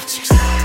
Matrix.